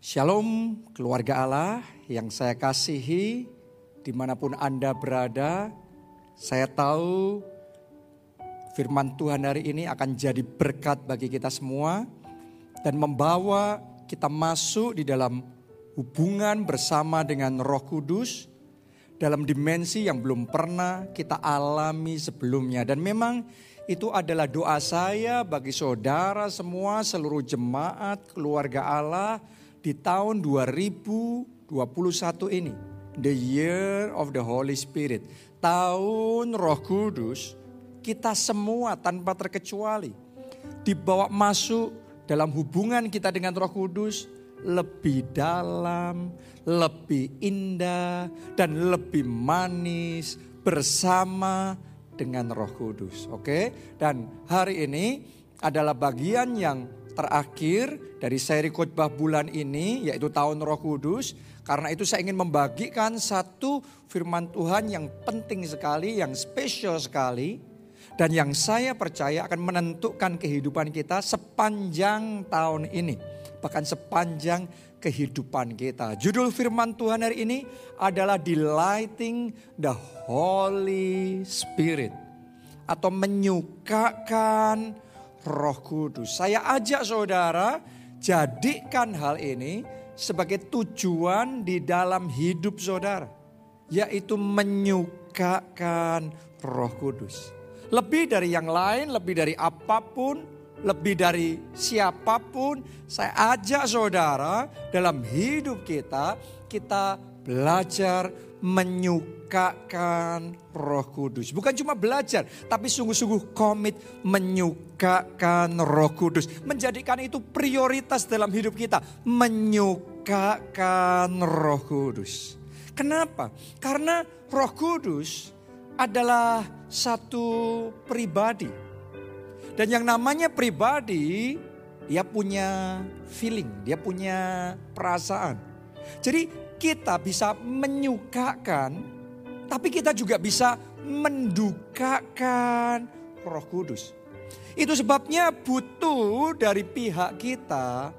Shalom keluarga Allah yang saya kasihi di mana pun Anda berada. Saya tahu firman Tuhan hari ini akan jadi berkat bagi kita semua. Dan membawa kita masuk di dalam hubungan bersama dengan roh kudus. Dalam dimensi yang belum pernah kita alami sebelumnya. Dan memang itu adalah doa saya bagi saudara semua seluruh jemaat keluarga Allah di tahun 2021 ini, the year of the Holy Spirit, tahun Roh Kudus, kita semua tanpa terkecuali dibawa masuk dalam hubungan kita dengan Roh Kudus lebih dalam, lebih indah, dan lebih manis bersama dengan Roh Kudus. Oke, dan hari ini adalah bagian yang terakhir dari seri khotbah bulan ini yaitu tahun Roh Kudus. Karena itu saya ingin membagikan satu firman Tuhan yang penting sekali, yang spesial sekali dan yang saya percaya akan menentukan kehidupan kita sepanjang tahun ini, bahkan sepanjang kehidupan kita. Judul firman Tuhan hari ini adalah Delighting the Holy Spirit atau menyukakan Roh Kudus. Saya ajak saudara jadikan hal ini sebagai tujuan di dalam hidup saudara, yaitu menyukakan Roh Kudus. Lebih dari yang lain, lebih dari apa pun, lebih dari siapa pun, saya ajak saudara dalam hidup kita, kita belajar menyukakan Roh Kudus. Bukan cuma belajar, tapi sungguh-sungguh komit menyukakan Roh Kudus. Menjadikan itu prioritas dalam hidup kita, menyukakan Roh Kudus. Kenapa? Karena Roh Kudus adalah satu pribadi. Dan yang namanya pribadi, dia punya feeling, dia punya perasaan. Jadi kita bisa menyukakan, tapi kita juga bisa mendukakan Roh Kudus. Itu sebabnya butuh dari pihak kita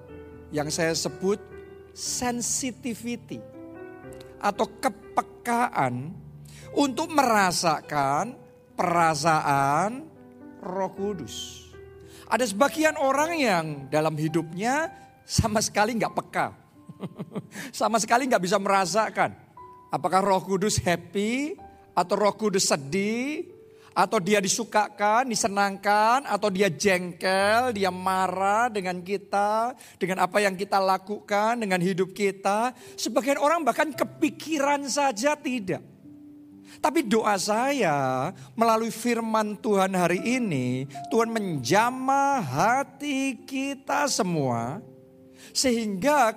yang saya sebut sensitivity atau kepekaan untuk merasakan perasaan Roh Kudus. Ada sebagian orang yang dalam hidupnya sama sekali nggak peka. Sama sekali nggak bisa merasakan. Apakah roh kudus happy atau roh kudus sedih. Atau dia disukakan, disenangkan, atau dia jengkel, dia marah dengan kita, dengan apa yang kita lakukan, dengan hidup kita. Sebagian orang bahkan kepikiran saja tidak. Tapi doa saya melalui firman Tuhan hari ini, Tuhan menjamah hati kita semua sehingga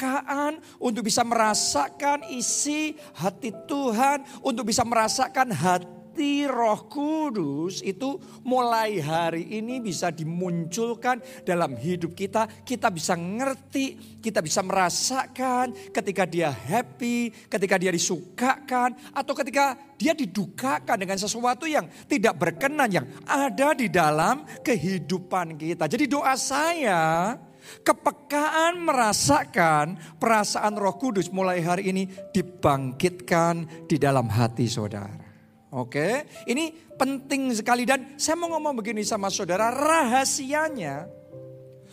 kepekaan untuk bisa merasakan isi hati Tuhan, untuk bisa merasakan hati Roh Kudus itu mulai hari ini bisa dimunculkan dalam hidup kita. Kita bisa ngerti, kita bisa merasakan ketika dia happy, ketika dia disukakan, atau ketika dia didukakan dengan sesuatu yang tidak berkenan yang ada di dalam kehidupan kita. Jadi doa saya Kepekaan merasakan perasaan Roh Kudus mulai hari ini dibangkitkan di dalam hati saudara. Oke, ini penting sekali dan saya mau ngomong begini sama saudara, rahasianya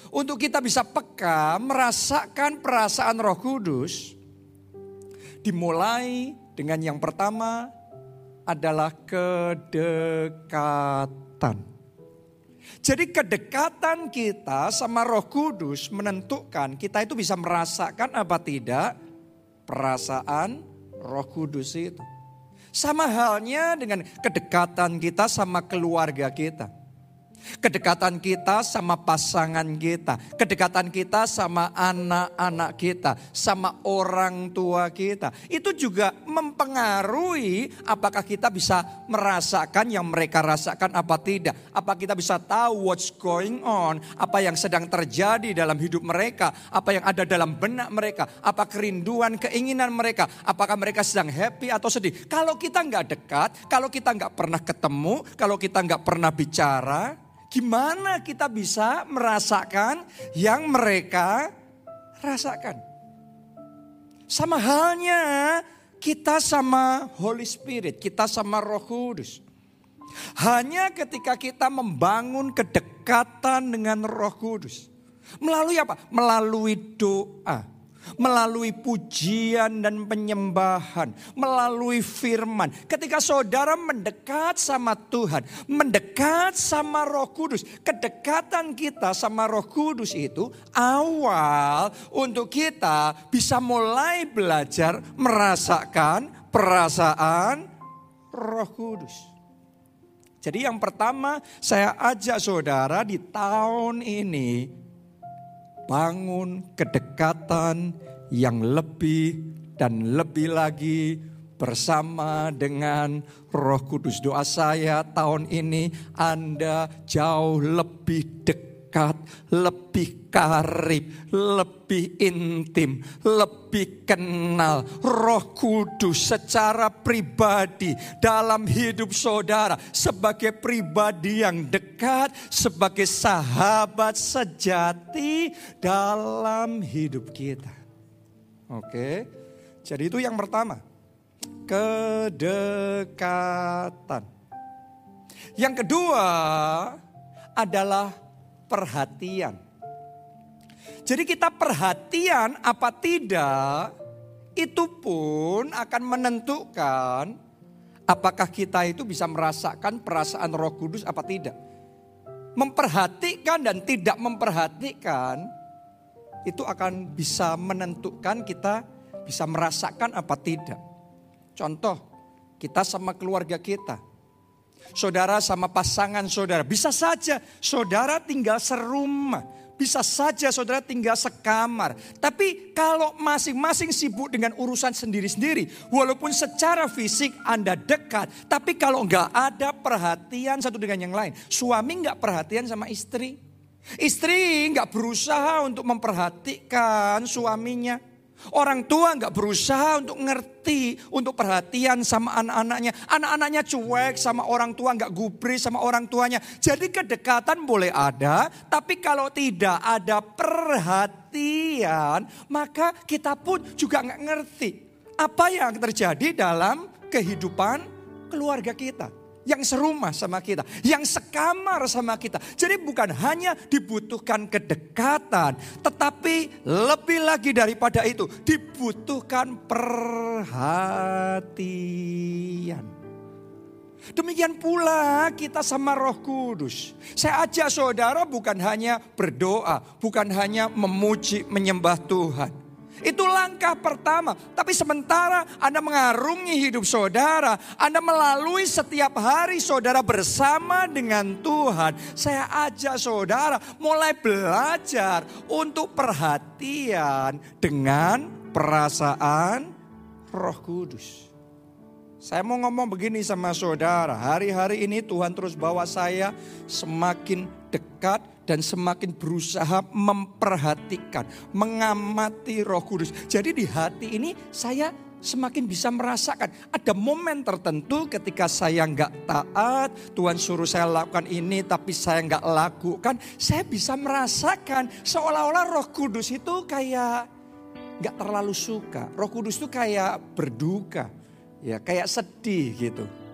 untuk kita bisa peka merasakan perasaan Roh Kudus dimulai dengan yang pertama adalah kedekatan. Jadi kedekatan kita sama Roh Kudus menentukan kita itu bisa merasakan apa tidak perasaan Roh Kudus itu. Sama halnya dengan kedekatan kita sama keluarga kita. Kedekatan kita sama pasangan kita, kedekatan kita sama anak-anak kita, sama orang tua kita. Itu juga mempengaruhi apakah kita bisa merasakan yang mereka rasakan apa tidak. Apa kita bisa tahu what's going on, apa yang sedang terjadi dalam hidup mereka, apa yang ada dalam benak mereka, apa kerinduan, keinginan mereka, apakah mereka sedang happy atau sedih. Kalau kita nggak dekat, kalau kita nggak pernah ketemu, kalau kita nggak pernah bicara, Gimana kita bisa merasakan yang mereka rasakan. Sama halnya kita sama Holy Spirit, kita sama Roh Kudus. Hanya ketika kita membangun kedekatan dengan Roh Kudus. Melalui apa? Melalui doa melalui pujian dan penyembahan, melalui firman. Ketika saudara mendekat sama Tuhan, mendekat sama Roh Kudus, kedekatan kita sama Roh Kudus itu awal untuk kita bisa mulai belajar merasakan perasaan Roh Kudus. Jadi yang pertama saya ajak saudara di tahun ini bangun kedekatan yang lebih dan lebih lagi bersama dengan Roh Kudus. Doa saya tahun ini Anda jauh lebih dekat dekat, lebih karib, lebih intim, lebih kenal Roh Kudus secara pribadi dalam hidup saudara sebagai pribadi yang dekat, sebagai sahabat sejati dalam hidup kita. Oke. Jadi itu yang pertama. Kedekatan. Yang kedua adalah perhatian. Jadi kita perhatian apa tidak, itu pun akan menentukan apakah kita itu bisa merasakan perasaan roh kudus apa tidak. Memperhatikan dan tidak memperhatikan itu akan bisa menentukan kita bisa merasakan apa tidak. Contoh, kita sama keluarga kita Saudara sama pasangan saudara. Bisa saja saudara tinggal serumah. Bisa saja saudara tinggal sekamar. Tapi kalau masing-masing sibuk dengan urusan sendiri-sendiri. Walaupun secara fisik Anda dekat. Tapi kalau nggak ada perhatian satu dengan yang lain. Suami nggak perhatian sama istri. Istri nggak berusaha untuk memperhatikan suaminya. Orang tua nggak berusaha untuk ngerti, untuk perhatian sama anak-anaknya. Anak-anaknya cuek sama orang tua, nggak gubris sama orang tuanya. Jadi kedekatan boleh ada, tapi kalau tidak ada perhatian, maka kita pun juga nggak ngerti apa yang terjadi dalam kehidupan keluarga kita yang serumah sama kita, yang sekamar sama kita. Jadi bukan hanya dibutuhkan kedekatan, tetapi lebih lagi daripada itu dibutuhkan perhatian. Demikian pula kita sama Roh Kudus. Saya ajak saudara bukan hanya berdoa, bukan hanya memuji, menyembah Tuhan itu langkah pertama. Tapi sementara Anda mengarungi hidup saudara, Anda melalui setiap hari saudara bersama dengan Tuhan. Saya ajak saudara mulai belajar untuk perhatian dengan perasaan Roh Kudus. Saya mau ngomong begini sama saudara, hari-hari ini Tuhan terus bawa saya semakin dekat dan semakin berusaha memperhatikan, mengamati Roh Kudus. Jadi di hati ini saya semakin bisa merasakan ada momen tertentu ketika saya nggak taat, Tuhan suruh saya lakukan ini tapi saya nggak lakukan, saya bisa merasakan seolah-olah Roh Kudus itu kayak nggak terlalu suka. Roh Kudus itu kayak berduka, ya kayak sedih gitu.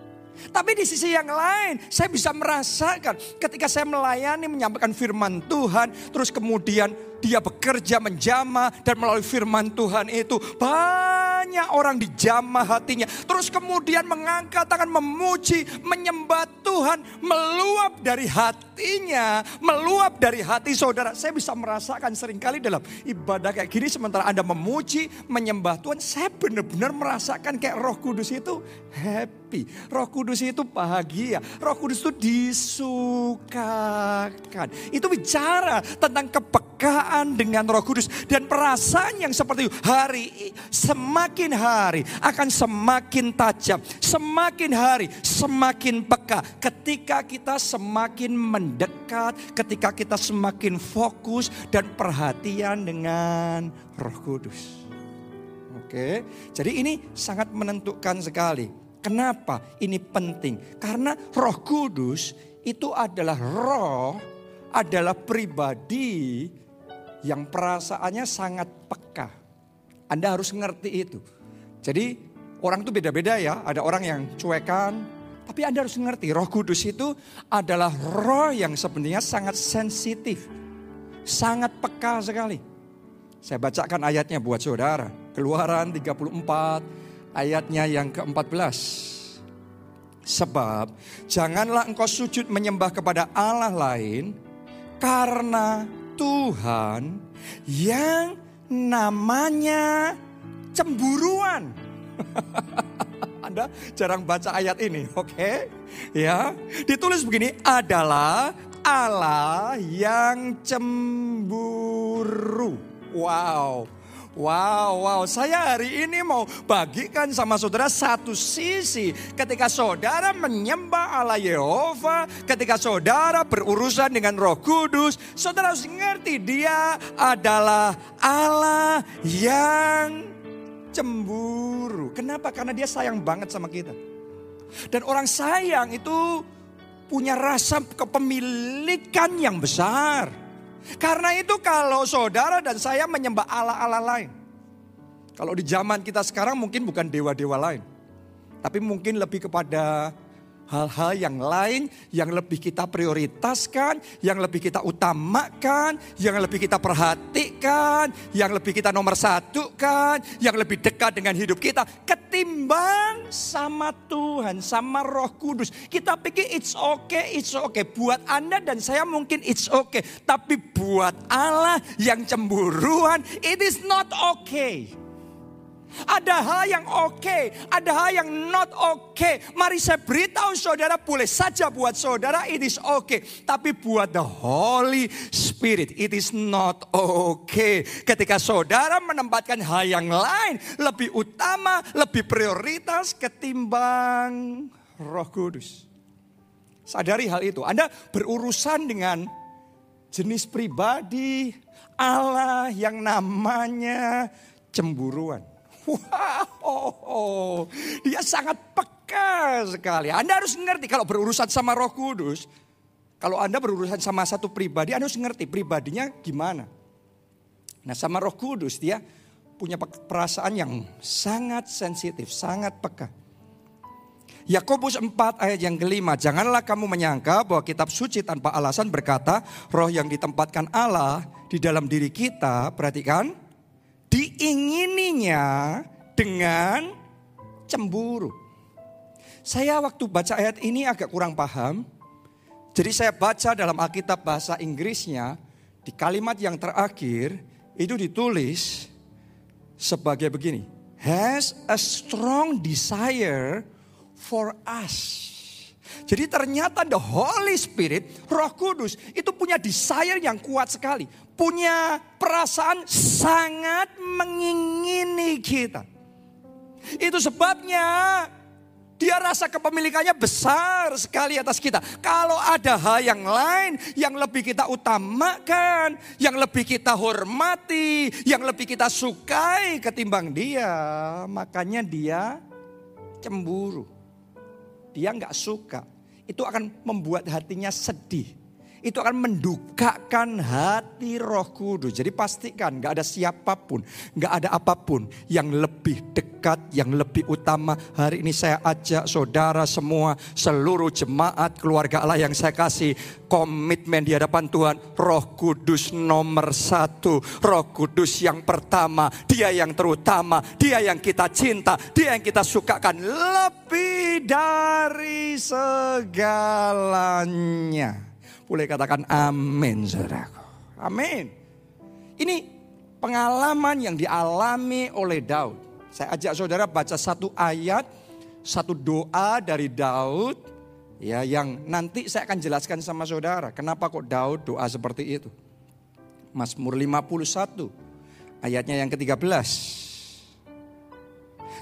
Tapi di sisi yang lain, saya bisa merasakan ketika saya melayani, menyampaikan firman Tuhan, terus kemudian dia bekerja menjama dan melalui firman Tuhan itu banyak orang dijamah hatinya. Terus kemudian mengangkat tangan memuji, menyembah Tuhan, meluap dari hatinya, meluap dari hati saudara. Saya bisa merasakan sering kali dalam ibadah kayak gini sementara Anda memuji, menyembah Tuhan, saya benar-benar merasakan kayak Roh Kudus itu happy. Roh Kudus itu bahagia. Roh Kudus itu disukakan. Itu bicara tentang kepekaan dengan roh kudus. Dan perasaan yang seperti itu hari semakin hari akan semakin tajam. Semakin hari semakin peka. Ketika kita semakin mendekat, ketika kita semakin fokus dan perhatian dengan roh kudus. Oke, jadi ini sangat menentukan sekali. Kenapa ini penting? Karena roh kudus itu adalah roh, adalah pribadi yang perasaannya sangat peka. Anda harus ngerti itu. Jadi orang itu beda-beda ya. Ada orang yang cuekan, tapi Anda harus ngerti Roh Kudus itu adalah roh yang sebenarnya sangat sensitif. Sangat peka sekali. Saya bacakan ayatnya buat saudara. Keluaran 34 ayatnya yang ke-14. Sebab janganlah engkau sujud menyembah kepada Allah lain karena Tuhan yang namanya cemburuan. Anda jarang baca ayat ini, oke? Okay? Ya, ditulis begini adalah Allah yang cemburu. Wow. Wow, wow, saya hari ini mau bagikan sama saudara satu sisi ketika saudara menyembah Allah Yehova, ketika saudara berurusan dengan Roh Kudus, saudara harus ngerti dia adalah Allah yang cemburu. Kenapa? Karena dia sayang banget sama kita. Dan orang sayang itu punya rasa kepemilikan yang besar. Karena itu kalau saudara dan saya menyembah Allah-Allah lain. Kalau di zaman kita sekarang mungkin bukan dewa-dewa lain. Tapi mungkin lebih kepada hal-hal yang lain yang lebih kita prioritaskan, yang lebih kita utamakan, yang lebih kita perhatikan, yang lebih kita nomor satukan, yang lebih dekat dengan hidup kita ketimbang sama Tuhan, sama Roh Kudus. Kita pikir it's okay, it's okay. Buat Anda dan saya mungkin it's okay, tapi buat Allah yang cemburuan, it is not okay. Ada hal yang oke, okay, ada hal yang not oke. Okay. Mari saya beritahu saudara, boleh saja buat saudara it is okay. Tapi buat the Holy Spirit it is not okay. Ketika saudara menempatkan hal yang lain lebih utama, lebih prioritas ketimbang roh kudus. Sadari hal itu. Anda berurusan dengan jenis pribadi Allah yang namanya cemburuan. Wow, dia sangat peka sekali. Anda harus mengerti kalau berurusan sama Roh Kudus, kalau Anda berurusan sama satu pribadi, Anda harus mengerti pribadinya gimana. Nah, sama Roh Kudus dia punya perasaan yang sangat sensitif, sangat peka. Yakobus 4 ayat yang kelima, janganlah kamu menyangka bahwa kitab suci tanpa alasan berkata, roh yang ditempatkan Allah di dalam diri kita, perhatikan, diingininya dengan cemburu. Saya waktu baca ayat ini agak kurang paham. Jadi saya baca dalam Alkitab bahasa Inggrisnya di kalimat yang terakhir itu ditulis sebagai begini. Has a strong desire for us. Jadi ternyata the Holy Spirit, Roh Kudus itu punya desire yang kuat sekali. Punya perasaan sangat mengingini kita. Itu sebabnya dia rasa kepemilikannya besar sekali atas kita. Kalau ada hal yang lain yang lebih kita utamakan, yang lebih kita hormati, yang lebih kita sukai ketimbang dia, makanya dia cemburu dia nggak suka, itu akan membuat hatinya sedih. Itu akan mendukakan hati roh kudus. Jadi pastikan nggak ada siapa pun, nggak ada apa pun yang lebih dekat, yang lebih utama. Hari ini saya ajak saudara semua, seluruh jemaat keluarga Allah yang saya kasih komitmen di hadapan Tuhan. Roh Kudus nomor satu, Roh Kudus yang pertama, Dia yang terutama, Dia yang kita cinta, Dia yang kita sukakan lebih dari segalanya. Boleh katakan amin saudaraku. Amin. Ini pengalaman yang dialami oleh Daud. Saya ajak saudara baca satu ayat, satu doa dari Daud ya yang nanti saya akan jelaskan sama saudara kenapa kok Daud doa seperti itu. Mazmur 51 ayatnya yang ke-13.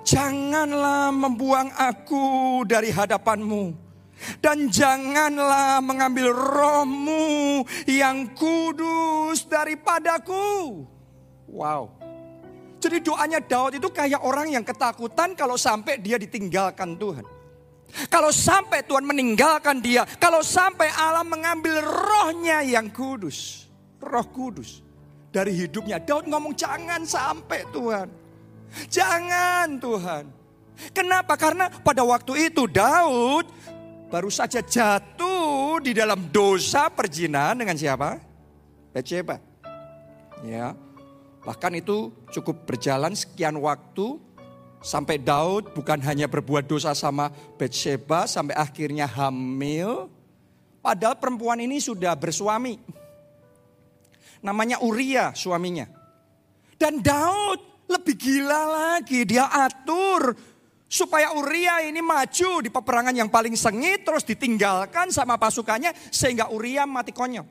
Janganlah membuang aku dari hadapanmu dan janganlah mengambil rohmu yang kudus daripadaku. Wow. Jadi doanya Daud itu kayak orang yang ketakutan kalau sampai dia ditinggalkan Tuhan. Kalau sampai Tuhan meninggalkan dia, kalau sampai Allah mengambil rohnya yang kudus, roh kudus. dari hidupnya. Daud ngomong jangan sampai Tuhan. Jangan Tuhan. Kenapa? Karena pada waktu itu Daud baru saja jatuh di dalam dosa perjinahan dengan siapa? Bathsheba. Ya. Bahkan itu cukup berjalan sekian waktu sampai Daud bukan hanya berbuat dosa sama Bathsheba sampai akhirnya hamil. Padahal perempuan ini sudah bersuami. Namanya Uria suaminya. Dan Daud lebih gila lagi, dia atur supaya Uria ini maju di peperangan yang paling sengit terus ditinggalkan sama pasukannya sehingga Uria mati konyol.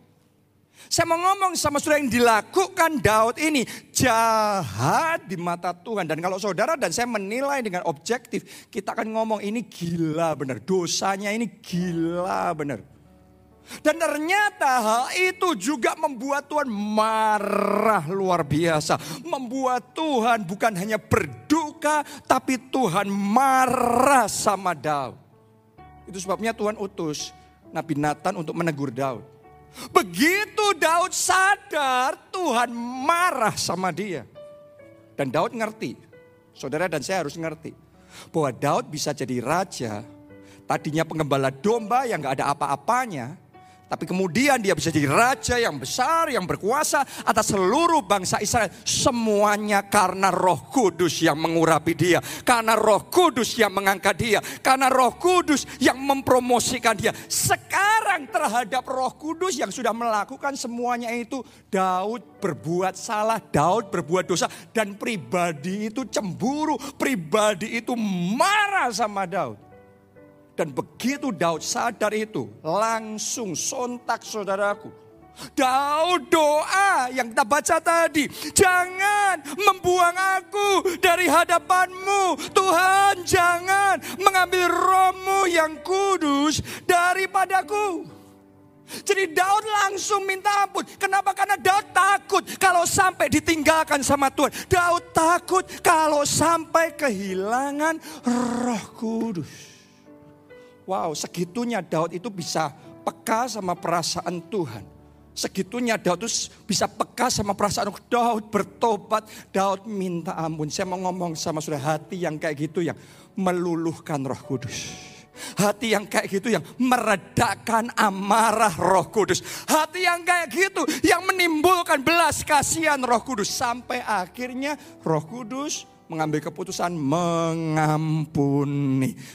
Saya mau ngomong sama saudara yang dilakukan Daud ini jahat di mata Tuhan. Dan kalau saudara dan saya menilai dengan objektif, kita akan ngomong ini gila benar. Dosanya ini gila benar. Dan ternyata hal itu juga membuat Tuhan marah luar biasa. Membuat Tuhan bukan hanya berduka, tapi Tuhan marah sama Daud. Itu sebabnya Tuhan utus Nabi Nathan untuk menegur Daud. Begitu Daud sadar Tuhan marah sama dia. Dan Daud ngerti, saudara dan saya harus ngerti. Bahwa Daud bisa jadi raja, tadinya pengembala domba yang gak ada apa-apanya tapi kemudian dia bisa jadi raja yang besar, yang berkuasa atas seluruh bangsa Israel. Semuanya karena roh kudus yang mengurapi dia. Karena roh kudus yang mengangkat dia. Karena roh kudus yang mempromosikan dia. Sekarang terhadap roh kudus yang sudah melakukan semuanya itu. Daud berbuat salah, Daud berbuat dosa. Dan pribadi itu cemburu, pribadi itu marah sama Daud. Dan begitu Daud sadar itu, langsung sontak saudaraku. Daud doa yang kita baca tadi. Jangan membuang aku dari hadapanmu. Tuhan jangan mengambil rohmu yang kudus daripadaku. Jadi Daud langsung minta ampun. Kenapa? Karena Daud takut kalau sampai ditinggalkan sama Tuhan. Daud takut kalau sampai kehilangan roh kudus. Wow, segitunya Daud itu bisa peka sama perasaan Tuhan. Segitunya Daud itu bisa peka sama perasaan Daud bertobat, Daud minta ampun. Saya mau ngomong sama saudara hati yang kayak gitu yang meluluhkan roh kudus. Hati yang kayak gitu yang meredakan amarah roh kudus. Hati yang kayak gitu yang menimbulkan belas kasihan roh kudus. Sampai akhirnya roh kudus mengambil keputusan mengampuni.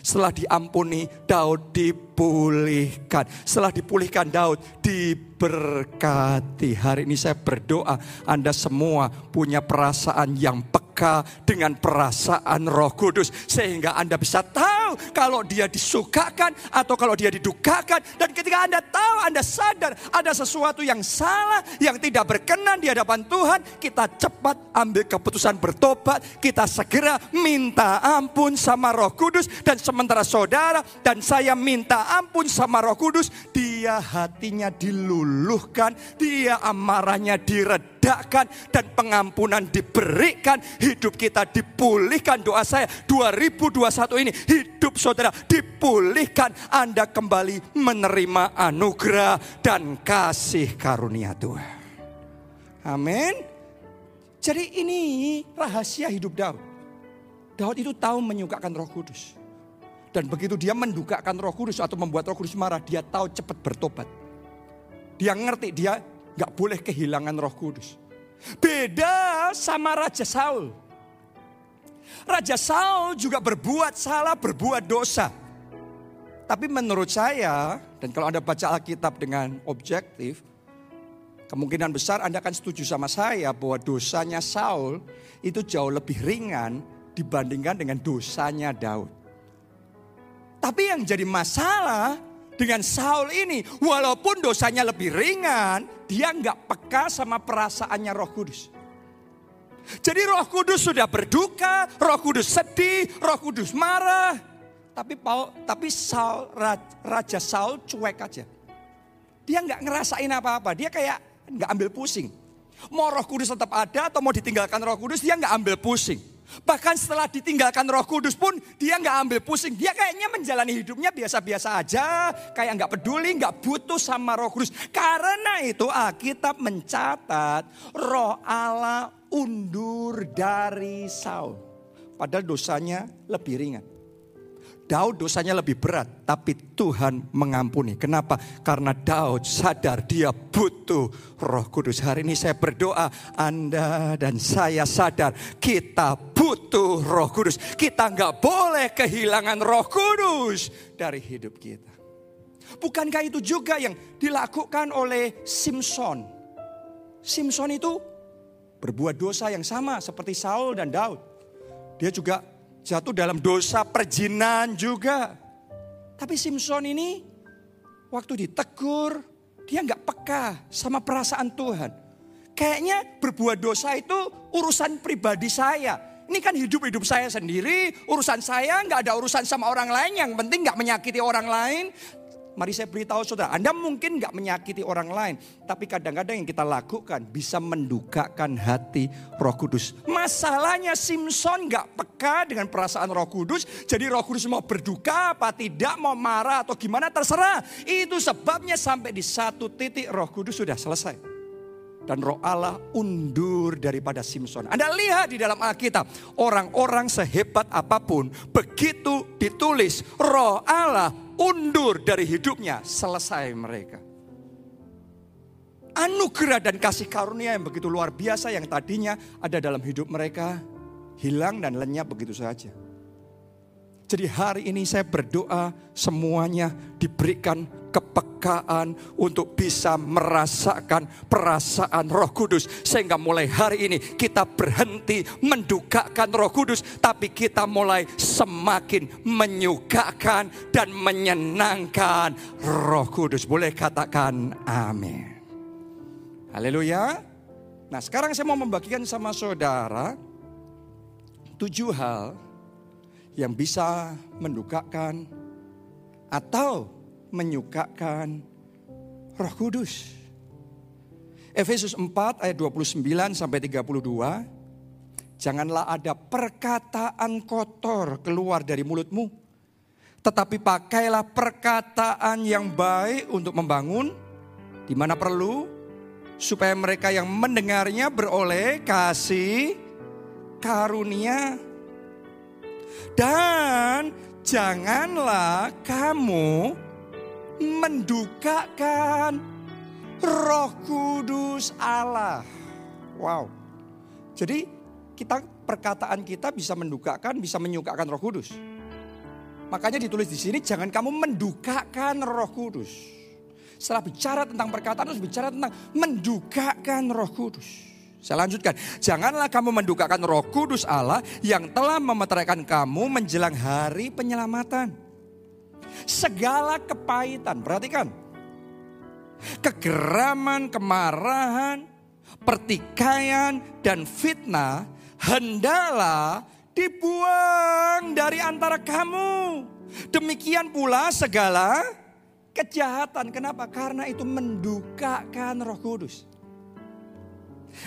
Setelah diampuni, Daud dipulihkan. Setelah dipulihkan, Daud diberkati. Hari ini saya berdoa Anda semua punya perasaan yang peka dengan perasaan roh kudus. Sehingga Anda bisa tahu kalau dia disukakan atau kalau dia didukakan. Dan ketika Anda tahu, Anda sadar ada sesuatu yang salah, yang tidak berkenan di hadapan Tuhan. Kita cepat ambil keputusan bertobat. Kita segera minta ampun sama roh kudus. Dan sementara saudara dan saya minta ampun sama roh kudus. Dia hatinya diluluhkan. Dia amarahnya diredakan. Dan pengampunan diberikan. Hidup kita dipulihkan. Doa saya 2021 ini hidup saudara dipulihkan. Anda kembali menerima anugerah dan kasih karunia Tuhan. Amin. Jadi ini rahasia hidup Daud. Daud itu tahu menyukakan roh kudus. Dan begitu dia mendukakan roh kudus atau membuat roh kudus marah, dia tahu cepat bertobat. Dia ngerti dia gak boleh kehilangan roh kudus. Beda sama Raja Saul. Raja Saul juga berbuat salah, berbuat dosa. Tapi menurut saya, dan kalau Anda baca Alkitab dengan objektif, Kemungkinan besar Anda akan setuju sama saya bahwa dosanya Saul itu jauh lebih ringan dibandingkan dengan dosanya Daud. Tapi yang jadi masalah dengan Saul ini, walaupun dosanya lebih ringan, dia nggak peka sama perasaannya Roh Kudus. Jadi Roh Kudus sudah berduka, Roh Kudus sedih, Roh Kudus marah. Tapi Paul, tapi Saul, Raja Saul cuek aja. Dia nggak ngerasain apa-apa. Dia kayak nggak ambil pusing. Mau roh kudus tetap ada atau mau ditinggalkan roh kudus dia nggak ambil pusing. Bahkan setelah ditinggalkan roh kudus pun dia nggak ambil pusing. Dia kayaknya menjalani hidupnya biasa-biasa aja. Kayak nggak peduli, nggak butuh sama roh kudus. Karena itu Alkitab mencatat roh Allah undur dari Saul. Padahal dosanya lebih ringan. Daud dosanya lebih berat, tapi Tuhan mengampuni. Kenapa? Karena Daud sadar dia butuh roh kudus. Hari ini saya berdoa, Anda dan saya sadar kita butuh roh kudus. Kita nggak boleh kehilangan roh kudus dari hidup kita. Bukankah itu juga yang dilakukan oleh Simpson? Simpson itu berbuat dosa yang sama seperti Saul dan Daud. Dia juga jatuh dalam dosa perjinan juga. Tapi Simpson ini waktu ditegur, dia nggak peka sama perasaan Tuhan. Kayaknya berbuat dosa itu urusan pribadi saya. Ini kan hidup-hidup saya sendiri, urusan saya nggak ada urusan sama orang lain. Yang penting nggak menyakiti orang lain. Mari saya beritahu saudara, Anda mungkin nggak menyakiti orang lain, tapi kadang-kadang yang kita lakukan bisa mendukakan hati Roh Kudus. Masalahnya Simpson nggak peka dengan perasaan Roh Kudus, jadi Roh Kudus mau berduka apa tidak, mau marah atau gimana terserah. Itu sebabnya sampai di satu titik Roh Kudus sudah selesai dan roh Allah undur daripada Simpson. Anda lihat di dalam Alkitab, orang-orang sehebat apa pun, begitu ditulis roh Allah undur dari hidupnya, selesai mereka. Anugerah dan kasih karunia yang begitu luar biasa yang tadinya ada dalam hidup mereka, hilang dan lenyap begitu saja. Jadi hari ini saya berdoa semuanya diberikan kepekaan untuk bisa merasakan perasaan Roh Kudus sehingga mulai hari ini kita berhenti mendukakan Roh Kudus tapi kita mulai semakin menyukakan dan menyenangkan Roh Kudus. Boleh katakan amin. Haleluya. Nah, sekarang saya mau membagikan sama saudara tujuh hal yang bisa mendukakan atau menyukakan Roh Kudus. Efesus 4 ayat 29 sampai 32. Janganlah ada perkataan kotor keluar dari mulutmu. Tetapi pakailah perkataan yang baik untuk membangun di mana perlu supaya mereka yang mendengarnya beroleh kasih karunia dan janganlah kamu mendukakan Roh Kudus Allah. Wow. Jadi kita perkataan kita bisa mendukakan, bisa menyukakan Roh Kudus. Makanya ditulis di sini jangan kamu mendukakan Roh Kudus. Setelah bicara tentang perkataan harus bicara tentang mendukakan Roh Kudus. Saya lanjutkan, janganlah kamu mendukakan roh kudus Allah yang telah memeteraikan kamu menjelang hari penyelamatan. Segala kepahitan, perhatikan. Kegeraman, kemarahan, pertikaian, dan fitnah hendaklah dibuang dari antara kamu. Demikian pula segala kejahatan. Kenapa? Karena itu mendukakan roh kudus.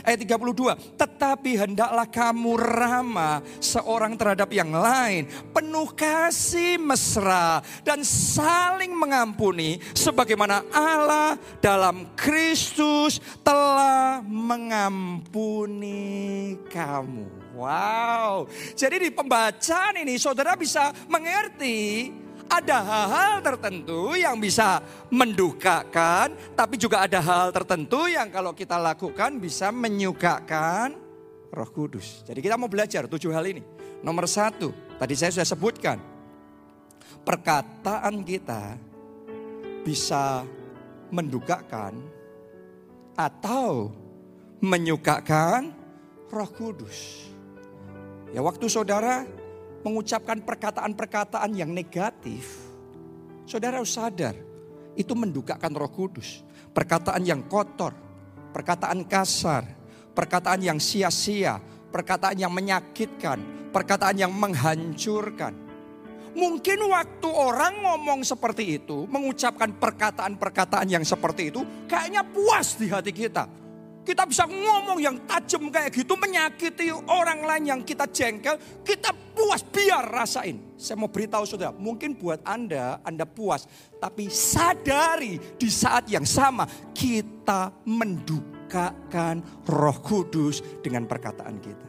Ayat 32, tetapi hendaklah kamu ramah seorang terhadap yang lain, penuh kasih mesra dan saling mengampuni sebagaimana Allah dalam Kristus telah mengampuni kamu. Wow. Jadi di pembacaan ini saudara bisa mengerti ada hal-hal tertentu yang bisa mendukakan, tapi juga ada hal tertentu yang kalau kita lakukan bisa menyukakan Roh Kudus. Jadi kita mau belajar tujuh hal ini. Nomor satu, tadi saya sudah sebutkan, perkataan kita bisa mendukakan atau menyukakan Roh Kudus. Ya waktu saudara mengucapkan perkataan-perkataan yang negatif, saudara harus sadar itu mendukakan roh kudus. Perkataan yang kotor, perkataan kasar, perkataan yang sia-sia, perkataan yang menyakitkan, perkataan yang menghancurkan. Mungkin waktu orang ngomong seperti itu, mengucapkan perkataan-perkataan yang seperti itu, kayaknya puas di hati kita. Kita bisa ngomong yang tajam kayak gitu, menyakiti orang lain yang kita jengkel, kita puas biar rasain. Saya mau beritahu saudara, mungkin buat Anda, Anda puas. Tapi sadari di saat yang sama kita mendukakan roh kudus dengan perkataan kita.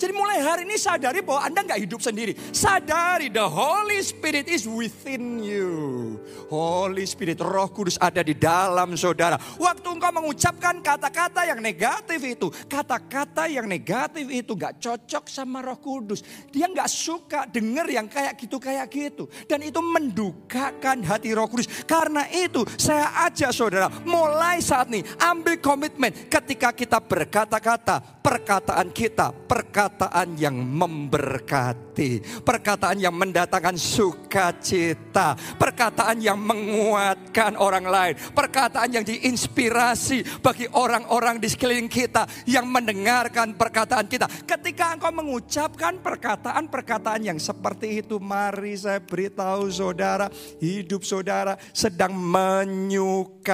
Jadi mulai hari ini sadari bahwa Anda nggak hidup sendiri. Sadari the Holy Spirit is within you. Holy Spirit, roh kudus ada di dalam saudara. Waktu engkau mengucapkan kata-kata yang negatif itu. Kata-kata yang negatif itu nggak cocok sama roh kudus. Dia nggak suka denger yang kayak gitu, kayak gitu. Dan itu mendukakan hati roh kudus. Karena itu saya ajak saudara mulai saat ini ambil komitmen ketika kita berkata-kata. Perkataan kita, perkataan perkataan yang memberkati, perkataan yang mendatangkan sukacita, perkataan yang menguatkan orang lain, perkataan yang diinspirasi bagi orang-orang di sekeliling kita yang mendengarkan perkataan kita. Ketika engkau mengucapkan perkataan-perkataan yang seperti itu, mari saya beritahu saudara, hidup saudara sedang menyukakan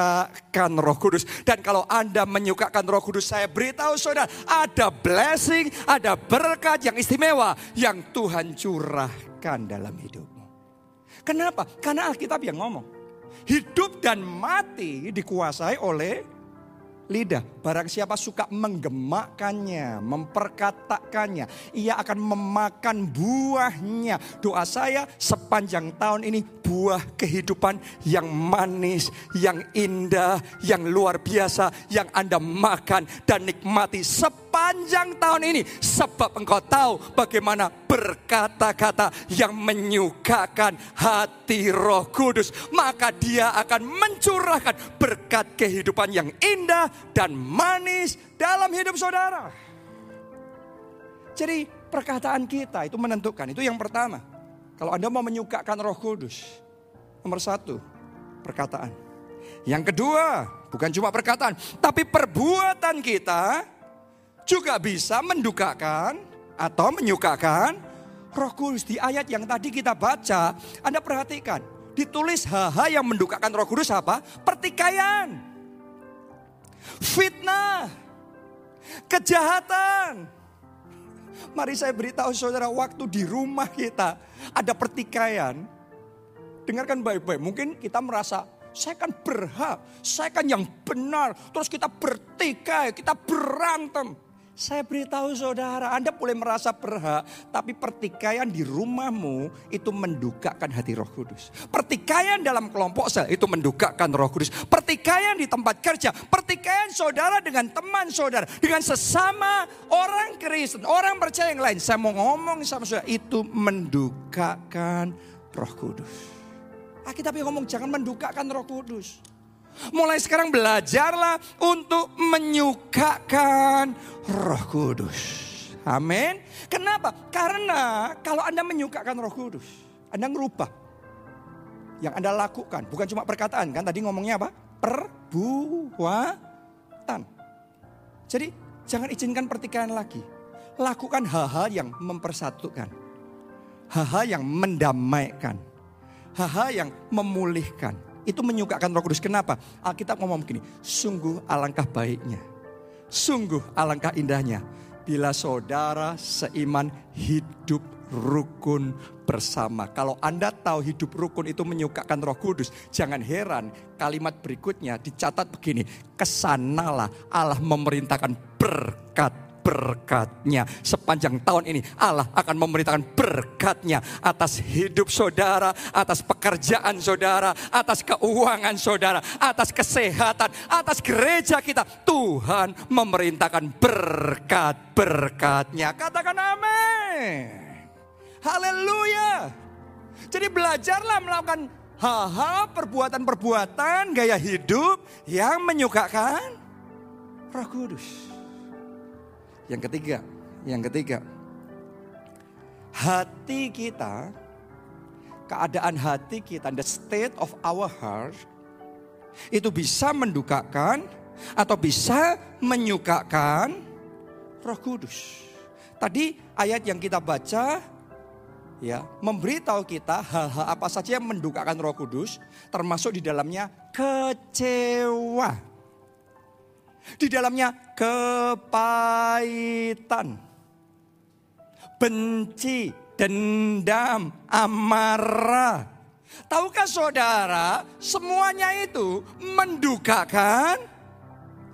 Roh Kudus. Dan kalau Anda menyukakan Roh Kudus, saya beritahu saudara, ada blessing, ada berkat yang istimewa yang Tuhan curahkan dalam hidupmu. Kenapa? Karena Alkitab yang ngomong. Hidup dan mati dikuasai oleh lidah. Barang siapa suka menggemakkannya, memperkatakannya, ia akan memakan buahnya. Doa saya sepanjang tahun ini buah kehidupan yang manis, yang indah, yang luar biasa, yang Anda makan dan nikmati sepanjang tahun ini. Sebab engkau tahu bagaimana berkata-kata yang menyukakan hati roh kudus. Maka dia akan mencurahkan berkat kehidupan yang indah dan manis dalam hidup saudara. Jadi perkataan kita itu menentukan. Itu yang pertama. Kalau Anda mau menyukakan roh kudus. Nomor satu, perkataan. Yang kedua, bukan cuma perkataan. Tapi perbuatan kita juga bisa mendukakan atau menyukakan roh kudus. Di ayat yang tadi kita baca, Anda perhatikan. Ditulis hal-hal yang mendukakan roh kudus apa? Pertikaian. Fitnah. Kejahatan. Mari saya beritahu saudara waktu di rumah kita ada pertikaian. Dengarkan baik-baik. Mungkin kita merasa saya kan berhak, saya kan yang benar. Terus kita bertikai, kita berantem. Saya beritahu saudara, Anda boleh merasa berhak, tapi pertikaian di rumahmu itu mendukakan hati roh kudus. Pertikaian dalam kelompok sel itu mendukakan roh kudus. Pertikaian di tempat kerja, pertikaian saudara dengan teman saudara, dengan sesama orang Kristen, orang percaya yang lain. Saya mau ngomong sama saudara, itu mendukakan roh kudus. Alkitab yang ngomong jangan mendukakan roh kudus. Mulai sekarang belajarlah untuk menyukakan Roh Kudus. Amin. Kenapa? Karena kalau Anda menyukakan Roh Kudus, Anda ngerubah yang Anda lakukan, bukan cuma perkataan kan? Tadi ngomongnya apa? Perbuatan. Jadi jangan izinkan pertikaian lagi. Lakukan hal-hal yang mempersatukan. Hal-hal yang mendamaikan. Hal-hal yang memulihkan itu menyukakan roh kudus. Kenapa? Alkitab ngomong begini, sungguh alangkah baiknya. Sungguh alangkah indahnya. Bila saudara seiman hidup rukun bersama. Kalau Anda tahu hidup rukun itu menyukakan roh kudus. Jangan heran kalimat berikutnya dicatat begini. Ke sanalah Allah memerintahkan berkat berkatnya. Sepanjang tahun ini Allah akan memerintahkan berkatnya atas hidup saudara, atas pekerjaan saudara, atas keuangan saudara, atas kesehatan, atas gereja kita. Tuhan memerintahkan berkat-berkatnya. Katakan amin. Haleluya. Jadi belajarlah melakukan hal-hal, perbuatan-perbuatan, gaya hidup yang menyukakan Roh Kudus. Yang ketiga, yang ketiga. Hati kita, keadaan hati kita, the state of our heart, itu bisa mendukakan atau bisa menyukakan roh kudus. Tadi ayat yang kita baca ya memberitahu kita hal-hal apa saja yang mendukakan Roh Kudus termasuk di dalamnya kecewa. Di dalamnya kepahitan, benci, dendam, amarah. Tahukah saudara, semuanya itu mendukakan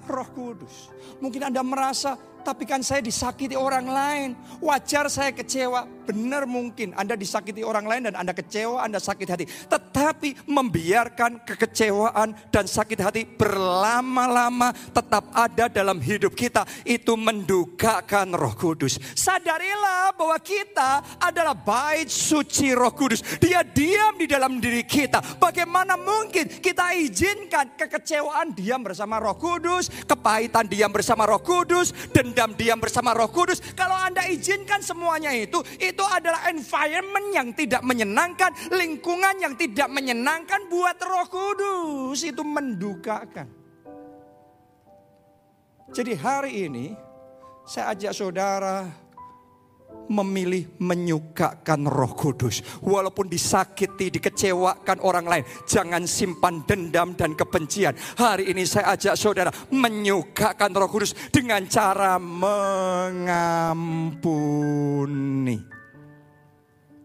Roh Kudus. Mungkin Anda merasa tapi kan saya disakiti orang lain. Wajar saya kecewa. Benar mungkin Anda disakiti orang lain dan Anda kecewa, Anda sakit hati. Tetapi membiarkan kekecewaan dan sakit hati berlama-lama tetap ada dalam hidup kita. Itu mendukakan roh kudus. Sadarilah bahwa kita adalah bait suci roh kudus. Dia diam di dalam diri kita. Bagaimana mungkin kita izinkan kekecewaan diam bersama roh kudus. Kepahitan diam bersama roh kudus. Dan dendam diam bersama roh kudus. Kalau Anda izinkan semuanya itu, itu adalah environment yang tidak menyenangkan, lingkungan yang tidak menyenangkan buat roh kudus. Itu mendukakan. Jadi hari ini saya ajak saudara memilih menyukakan roh kudus. Walaupun disakiti, dikecewakan orang lain. Jangan simpan dendam dan kebencian. Hari ini saya ajak saudara menyukakan roh kudus dengan cara mengampuni.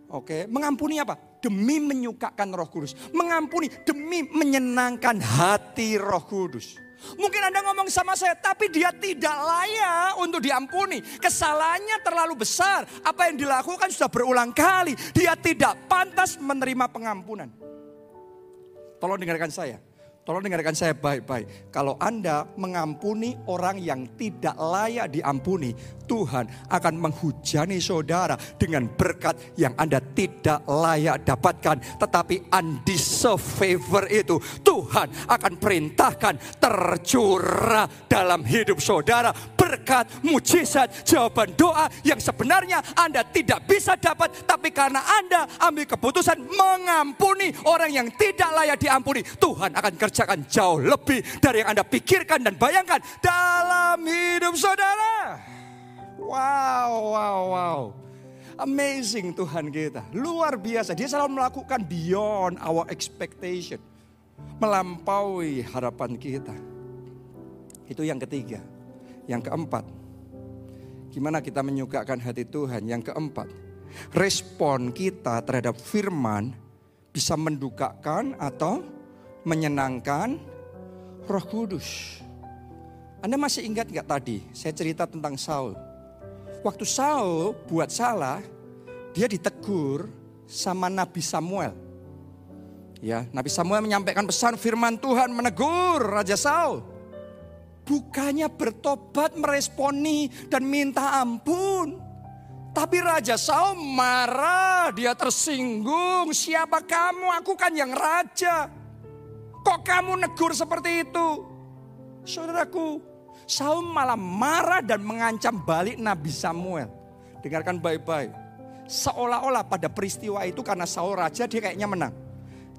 Oke, mengampuni apa? Demi menyukakan roh kudus. Mengampuni demi menyenangkan hati roh kudus. Mungkin Anda ngomong sama saya, tapi dia tidak layak untuk diampuni. Kesalahannya terlalu besar. Apa yang dilakukan sudah berulang kali. Dia tidak pantas menerima pengampunan. Tolong dengarkan saya. Tolong dengarkan saya baik-baik. Kalau Anda mengampuni orang yang tidak layak diampuni, Tuhan akan menghujani saudara dengan berkat yang Anda tidak layak dapatkan. Tetapi undeserved favor itu Tuhan akan perintahkan tercurah dalam hidup saudara. Berkat, mujizat, jawaban doa yang sebenarnya Anda tidak bisa dapat. Tapi karena Anda ambil keputusan mengampuni orang yang tidak layak diampuni. Tuhan akan kerja mengerjakan jauh lebih dari yang Anda pikirkan dan bayangkan dalam hidup saudara. Wow, wow, wow. Amazing Tuhan kita. Luar biasa. Dia selalu melakukan beyond our expectation. Melampaui harapan kita. Itu yang ketiga. Yang keempat. Gimana kita menyukakan hati Tuhan. Yang keempat. Respon kita terhadap firman bisa mendukakan atau menyenangkan roh kudus. Anda masih ingat nggak tadi saya cerita tentang Saul. Waktu Saul buat salah, dia ditegur sama Nabi Samuel. Ya, Nabi Samuel menyampaikan pesan firman Tuhan menegur Raja Saul. Bukannya bertobat meresponi dan minta ampun. Tapi Raja Saul marah, dia tersinggung. Siapa kamu? Aku kan yang raja. Kok kamu negur seperti itu? Saudaraku, Saul malah marah dan mengancam balik Nabi Samuel. Dengarkan baik-baik. Seolah-olah pada peristiwa itu karena Saul raja dia kayaknya menang.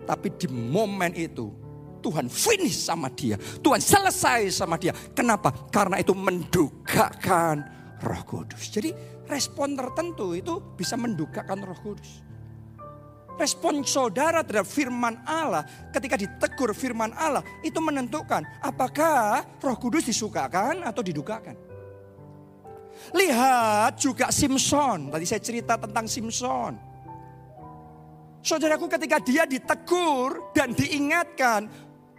Tapi di momen itu Tuhan finish sama dia. Tuhan selesai sama dia. Kenapa? Karena itu mendukakan roh kudus. Jadi respon tertentu itu bisa mendukakan roh kudus. Respon saudara terhadap firman Allah ketika ditegur firman Allah itu menentukan apakah Roh Kudus disukakan atau didukakan. Lihat juga Simpson. Tadi saya cerita tentang Simpson. Saudaraku ketika dia ditegur dan diingatkan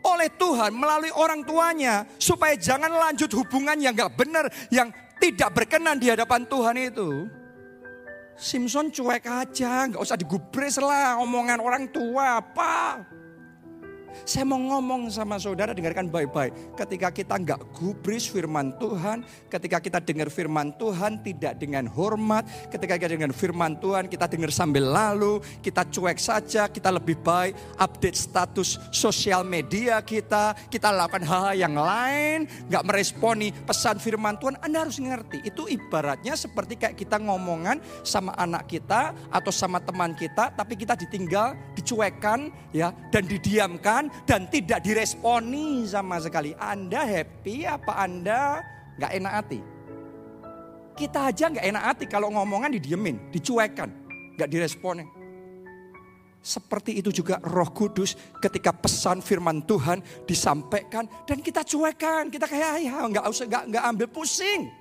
oleh Tuhan melalui orang tuanya supaya jangan lanjut hubungan yang gak benar, yang tidak berkenan di hadapan Tuhan itu. Simpson cuek aja, nggak usah digubris lah omongan orang tua apa. Saya mau ngomong sama saudara dengarkan baik-baik. Ketika kita nggak gubris firman Tuhan, ketika kita dengar firman Tuhan tidak dengan hormat, ketika kita dengar firman Tuhan kita dengar sambil lalu, kita cuek saja, kita lebih baik update status sosial media kita, kita lakukan hal-hal yang lain, nggak meresponi pesan firman Tuhan, Anda harus ngerti. Itu ibaratnya seperti kayak kita ngomongan sama anak kita atau sama teman kita, tapi kita ditinggal, dicuekkan ya dan didiamkan dan tidak diresponi sama sekali. Anda happy apa Anda nggak enak hati? Kita aja nggak enak hati kalau ngomongan didiemin, dicuekan, nggak diresponi. Seperti itu juga Roh Kudus ketika pesan firman Tuhan disampaikan dan kita cuekan, kita kayak ya nggak usah nggak nggak ambil pusing.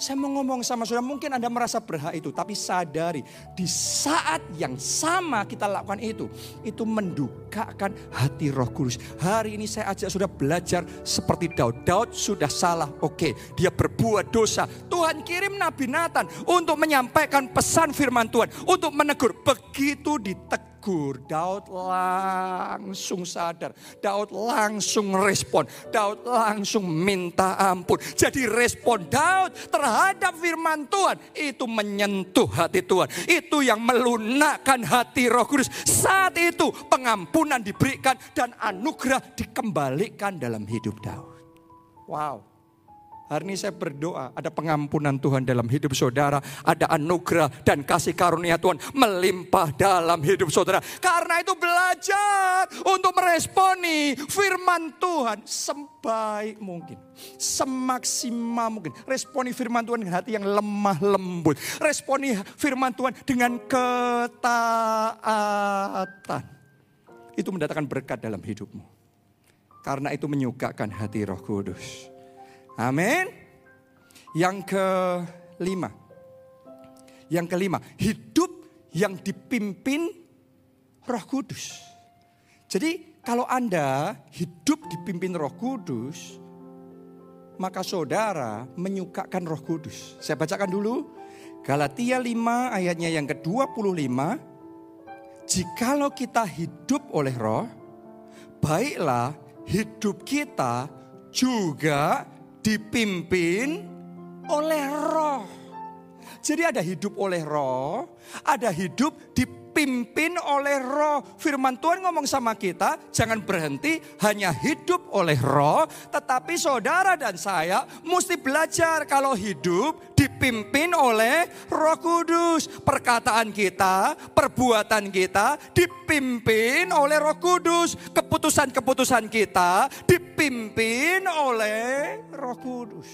Saya mau ngomong sama saudara, mungkin Anda merasa berhak itu, tapi sadari di saat yang sama kita lakukan itu, itu mendukakan hati Roh Kudus. Hari ini saya ajak saudara belajar seperti Daud. Daud sudah salah, oke, dia berbuat dosa. Tuhan kirim Nabi Nathan untuk menyampaikan pesan firman Tuhan, untuk menegur. Begitu ditegur tegur, Daud langsung sadar. Daud langsung respon. Daud langsung minta ampun. Jadi respon Daud terhadap firman Tuhan itu menyentuh hati Tuhan. Itu yang melunakkan hati Roh Kudus. Saat itu pengampunan diberikan dan anugerah dikembalikan dalam hidup Daud. Wow. Hari ini saya berdoa ada pengampunan Tuhan dalam hidup saudara. Ada anugerah dan kasih karunia Tuhan melimpah dalam hidup saudara. Karena itu belajar untuk meresponi firman Tuhan sebaik mungkin. Semaksimal mungkin. Responi firman Tuhan dengan hati yang lemah lembut. Responi firman Tuhan dengan ketaatan. Itu mendatangkan berkat dalam hidupmu. Karena itu menyukakan hati roh kudus. Amin. Yang kelima. Yang kelima, hidup yang dipimpin Roh Kudus. Jadi kalau Anda hidup dipimpin Roh Kudus, maka saudara menyukakan Roh Kudus. Saya bacakan dulu. Galatia 5 ayatnya yang ke-25. Jikalau kita hidup oleh roh, baiklah hidup kita juga dipimpin oleh roh. Jadi ada hidup oleh roh, ada hidup dipimpin oleh roh. Firman Tuhan ngomong sama kita, jangan berhenti hanya hidup oleh roh, tetapi saudara dan saya mesti belajar kalau hidup dipimpin oleh Roh Kudus. Perkataan kita, perbuatan kita dipimpin oleh Roh Kudus. Keputusan-keputusan kita dipimpin oleh Roh Kudus.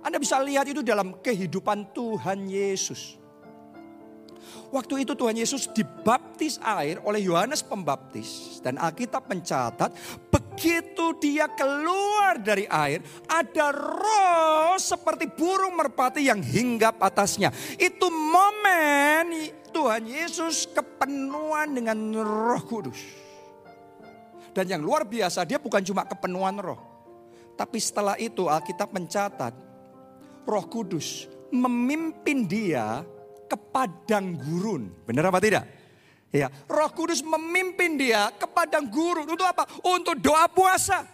Anda bisa lihat itu dalam kehidupan Tuhan Yesus. Waktu itu Tuhan Yesus dibaptis air oleh Yohanes Pembaptis. Dan Alkitab mencatat begitu dia keluar dari air ada roh seperti burung merpati yang hinggap atasnya. Itu momen Tuhan Yesus kepenuhan dengan roh kudus. Dan yang luar biasa dia bukan cuma kepenuhan roh. Tapi setelah itu Alkitab mencatat Roh Kudus memimpin dia ke padang gurun. Benar apa tidak? Ya, Roh Kudus memimpin dia ke padang gurun untuk apa? Untuk doa puasa,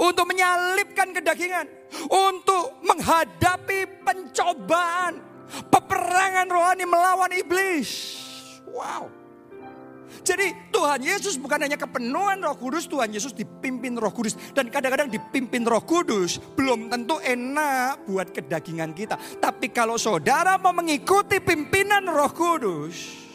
untuk menyalipkan kedagingan, untuk menghadapi pencobaan, peperangan rohani melawan iblis. Wow. Jadi Tuhan Yesus bukan hanya kepenuhan roh kudus, Tuhan Yesus dipimpin roh kudus. Dan kadang-kadang dipimpin roh kudus belum tentu enak buat kedagingan kita. Tapi kalau saudara mau mengikuti pimpinan roh kudus,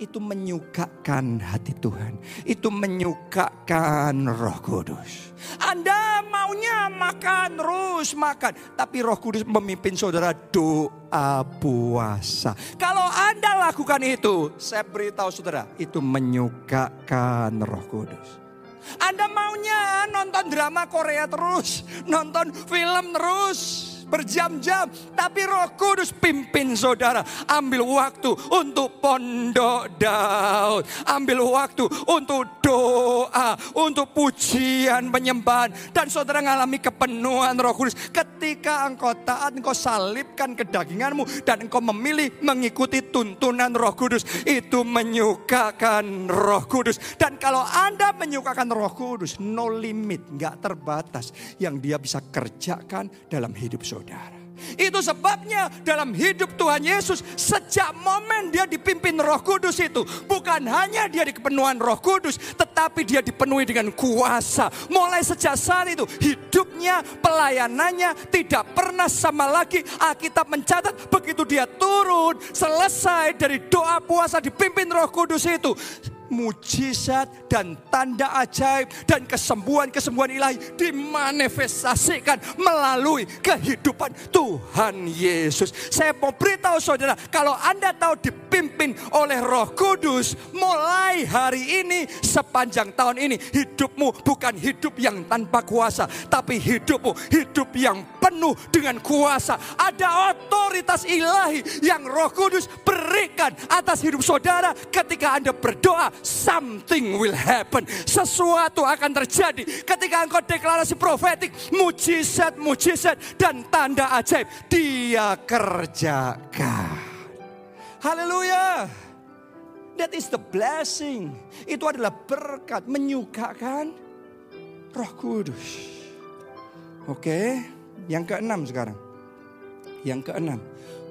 itu menyukakan hati Tuhan. Itu menyukakan roh kudus. Anda maunya makan terus makan. Tapi roh kudus memimpin saudara doa puasa. Kalau Anda lakukan itu, saya beritahu saudara, itu menyukakan roh kudus. Anda maunya nonton drama Korea terus, nonton film terus, berjam-jam. Tapi roh kudus pimpin saudara. Ambil waktu untuk pondok Daud. Ambil waktu untuk doa. Untuk pujian penyembahan. Dan saudara mengalami kepenuhan roh kudus. Ketika engkau taat, engkau salibkan kedaginganmu. Dan engkau memilih mengikuti tuntunan roh kudus. Itu menyukakan roh kudus. Dan kalau Anda menyukakan roh kudus, no limit, nggak terbatas. Yang dia bisa kerjakan dalam hidup saudara saudara. Itu sebabnya dalam hidup Tuhan Yesus sejak momen dia dipimpin roh kudus itu. Bukan hanya dia di kepenuhan roh kudus. Tetapi dia dipenuhi dengan kuasa. Mulai sejak saat itu hidupnya pelayanannya tidak pernah sama lagi. Alkitab mencatat begitu dia turun selesai dari doa puasa dipimpin roh kudus itu mujizat dan tanda ajaib dan kesembuhan-kesembuhan ilahi dimanifestasikan melalui kehidupan Tuhan Yesus. Saya mau beritahu saudara, kalau Anda tahu dipimpin oleh Roh Kudus, mulai hari ini sepanjang tahun ini hidupmu bukan hidup yang tanpa kuasa, tapi hidupmu hidup yang penuh dengan kuasa. Ada otoritas ilahi yang Roh Kudus berikan atas hidup saudara ketika Anda berdoa something will happen. Sesuatu akan terjadi ketika engkau deklarasi profetik, mujizat, mujizat dan tanda ajaib dia kerjakan. Haleluya. That is the blessing. Itu adalah berkat menyukakan Roh Kudus. Oke, yang keenam sekarang. Yang keenam,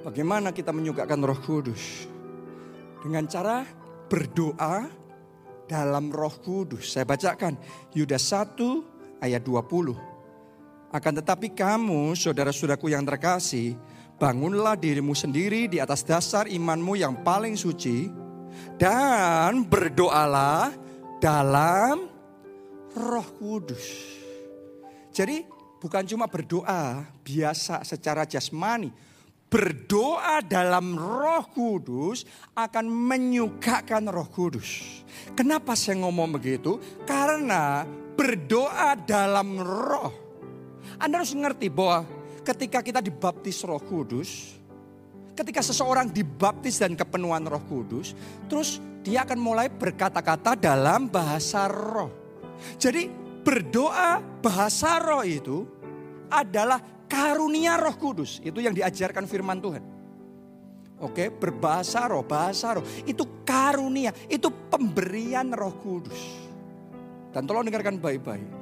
bagaimana kita menyukakan Roh Kudus? Dengan cara berdoa dalam roh kudus. Saya bacakan Yudas 1 ayat 20. Akan tetapi kamu saudara-saudaraku yang terkasih, bangunlah dirimu sendiri di atas dasar imanmu yang paling suci dan berdoalah dalam roh kudus. Jadi bukan cuma berdoa biasa secara jasmani, berdoa dalam Roh Kudus akan menyukakan Roh Kudus. Kenapa saya ngomong begitu? Karena berdoa dalam Roh. Anda harus ngerti bahwa ketika kita dibaptis Roh Kudus, ketika seseorang dibaptis dan kepenuhan Roh Kudus, terus dia akan mulai berkata-kata dalam bahasa Roh. Jadi berdoa bahasa Roh itu adalah karunia roh kudus. Itu yang diajarkan firman Tuhan. Oke, berbahasa roh, bahasa roh. Itu karunia, itu pemberian roh kudus. Dan tolong dengarkan baik-baik.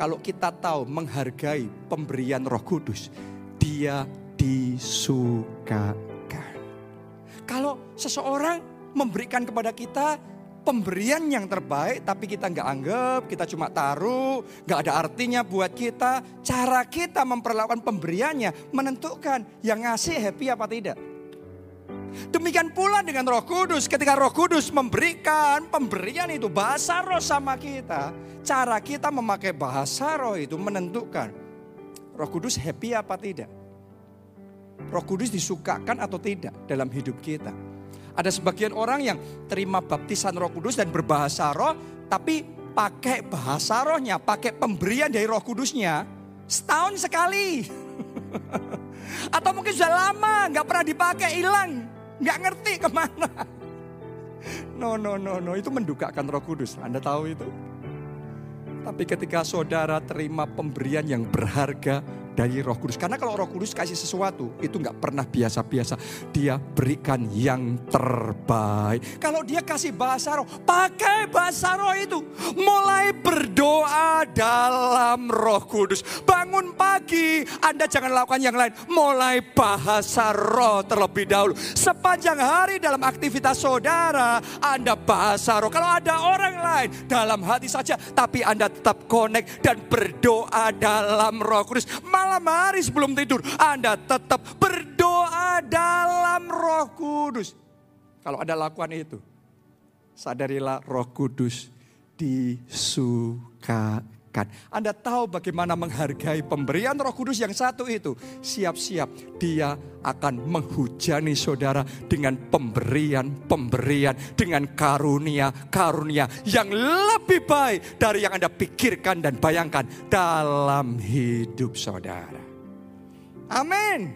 Kalau kita tahu menghargai pemberian roh kudus, dia disukakan. Kalau seseorang memberikan kepada kita pemberian yang terbaik tapi kita nggak anggap, kita cuma taruh, nggak ada artinya buat kita. Cara kita memperlakukan pemberiannya menentukan yang ngasih happy apa tidak. Demikian pula dengan roh kudus. Ketika roh kudus memberikan pemberian itu bahasa roh sama kita. Cara kita memakai bahasa roh itu menentukan. Roh kudus happy apa tidak. Roh kudus disukakan atau tidak dalam hidup kita. Ada sebagian orang yang terima baptisan roh kudus dan berbahasa roh. Tapi pakai bahasa rohnya, pakai pemberian dari roh kudusnya. Setahun sekali. Atau mungkin sudah lama nggak pernah dipakai, hilang. Nggak ngerti ke mana. No, no, no, no. Itu mendukakan roh kudus. Anda tahu itu? Tapi ketika saudara terima pemberian yang berharga dari Roh Kudus. Karena kalau Roh Kudus kasih sesuatu, itu nggak pernah biasa-biasa. Dia berikan yang terbaik. Kalau dia kasih bahasa roh, pakai bahasa roh itu. Mulai berdoa dalam Roh Kudus. Bangun pagi, Anda jangan lakukan yang lain. Mulai bahasa roh terlebih dahulu. Sepanjang hari dalam aktivitas saudara, Anda bahasa roh. Kalau ada orang lain dalam hati saja, tapi Anda tetap connect dan berdoa dalam Roh Kudus malam hari sebelum tidur, Anda tetap berdoa dalam roh kudus. Kalau Anda lakukan itu, sadarilah roh kudus disukai anda tahu bagaimana menghargai pemberian Roh Kudus yang satu itu. Siap-siap dia akan menghujani saudara dengan pemberian-pemberian, dengan karunia-karunia yang lebih baik dari yang Anda pikirkan dan bayangkan dalam hidup saudara. Amin.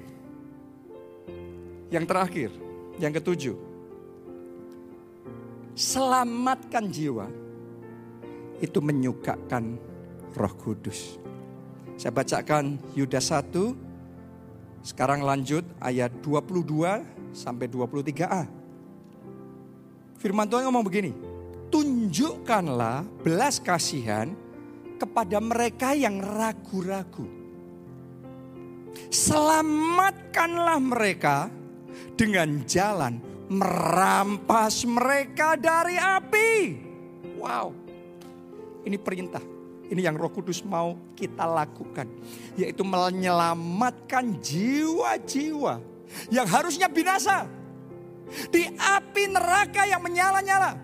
Yang terakhir, yang ketujuh. Selamatkan jiwa itu menyukakan Roh Kudus. Saya bacakan Yudas 1, sekarang lanjut ayat 22 sampai 23a. Firman Tuhan ngomong begini, tunjukkanlah belas kasihan kepada mereka yang ragu-ragu. Selamatkanlah mereka dengan jalan merampas mereka dari api. Wow, ini perintah. Ini yang Roh Kudus mau kita lakukan, yaitu menyelamatkan jiwa-jiwa yang harusnya binasa di api neraka yang menyala-nyala.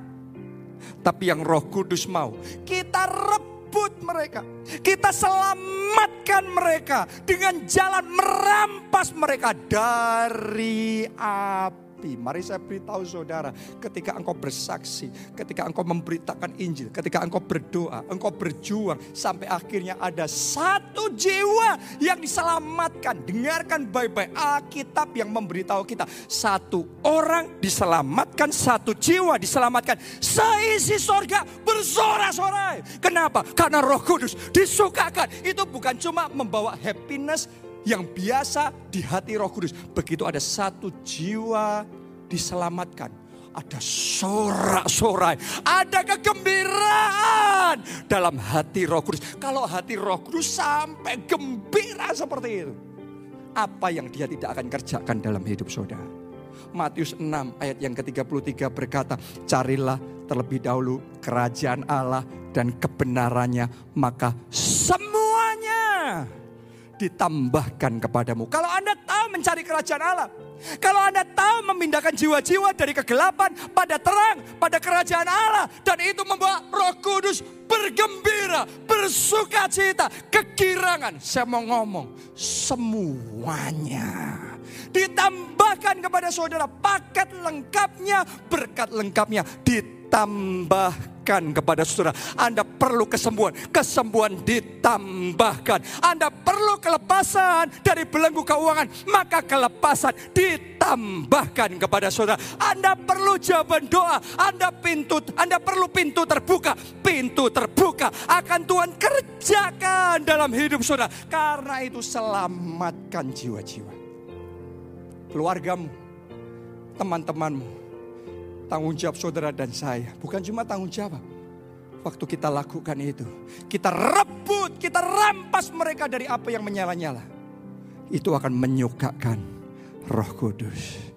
Tapi yang roh kudus mau, kita rebut mereka. Kita selamatkan mereka dengan jalan merampas mereka dari api api. Mari saya beritahu saudara, ketika engkau bersaksi, ketika engkau memberitakan Injil, ketika engkau berdoa, engkau berjuang, sampai akhirnya ada satu jiwa yang diselamatkan. Dengarkan baik-baik Alkitab yang memberitahu kita. Satu orang diselamatkan, satu jiwa diselamatkan. Seisi sorga bersorak-sorai. Kenapa? Karena roh kudus disukakan. Itu bukan cuma membawa happiness, yang biasa di hati Roh Kudus. Begitu ada satu jiwa diselamatkan, ada sorak-sorai, ada kegembiraan dalam hati Roh Kudus. Kalau hati Roh Kudus sampai gembira seperti itu, apa yang dia tidak akan kerjakan dalam hidup saudara? Matius 6 ayat yang ke-33 berkata, carilah terlebih dahulu kerajaan Allah dan kebenarannya, maka semuanya ditambahkan kepadamu. Kalau Anda tahu mencari kerajaan Allah, kalau Anda tahu memindahkan jiwa-jiwa dari kegelapan pada terang, pada kerajaan Allah, dan itu membawa Roh Kudus bergembira, bersuka cita, kekirangan. Saya mau ngomong, semuanya ditambahkan kepada saudara paket lengkapnya, berkat lengkapnya ditambahkan kepada saudara. Anda perlu kesembuhan, kesembuhan ditambahkan. Anda perlu kelepasan dari belenggu keuangan, maka kelepasan ditambahkan kepada saudara. Anda perlu jawaban doa, Anda pintu, Anda perlu pintu terbuka, pintu terbuka akan Tuhan kerjakan dalam hidup saudara. Karena itu selamatkan jiwa-jiwa keluargamu, teman-temanmu, tanggung jawab saudara dan saya. Bukan cuma tanggung jawab. Waktu kita lakukan itu, kita rebut, kita rampas mereka dari apa yang menyala-nyala. Itu akan menyukakan roh kudus.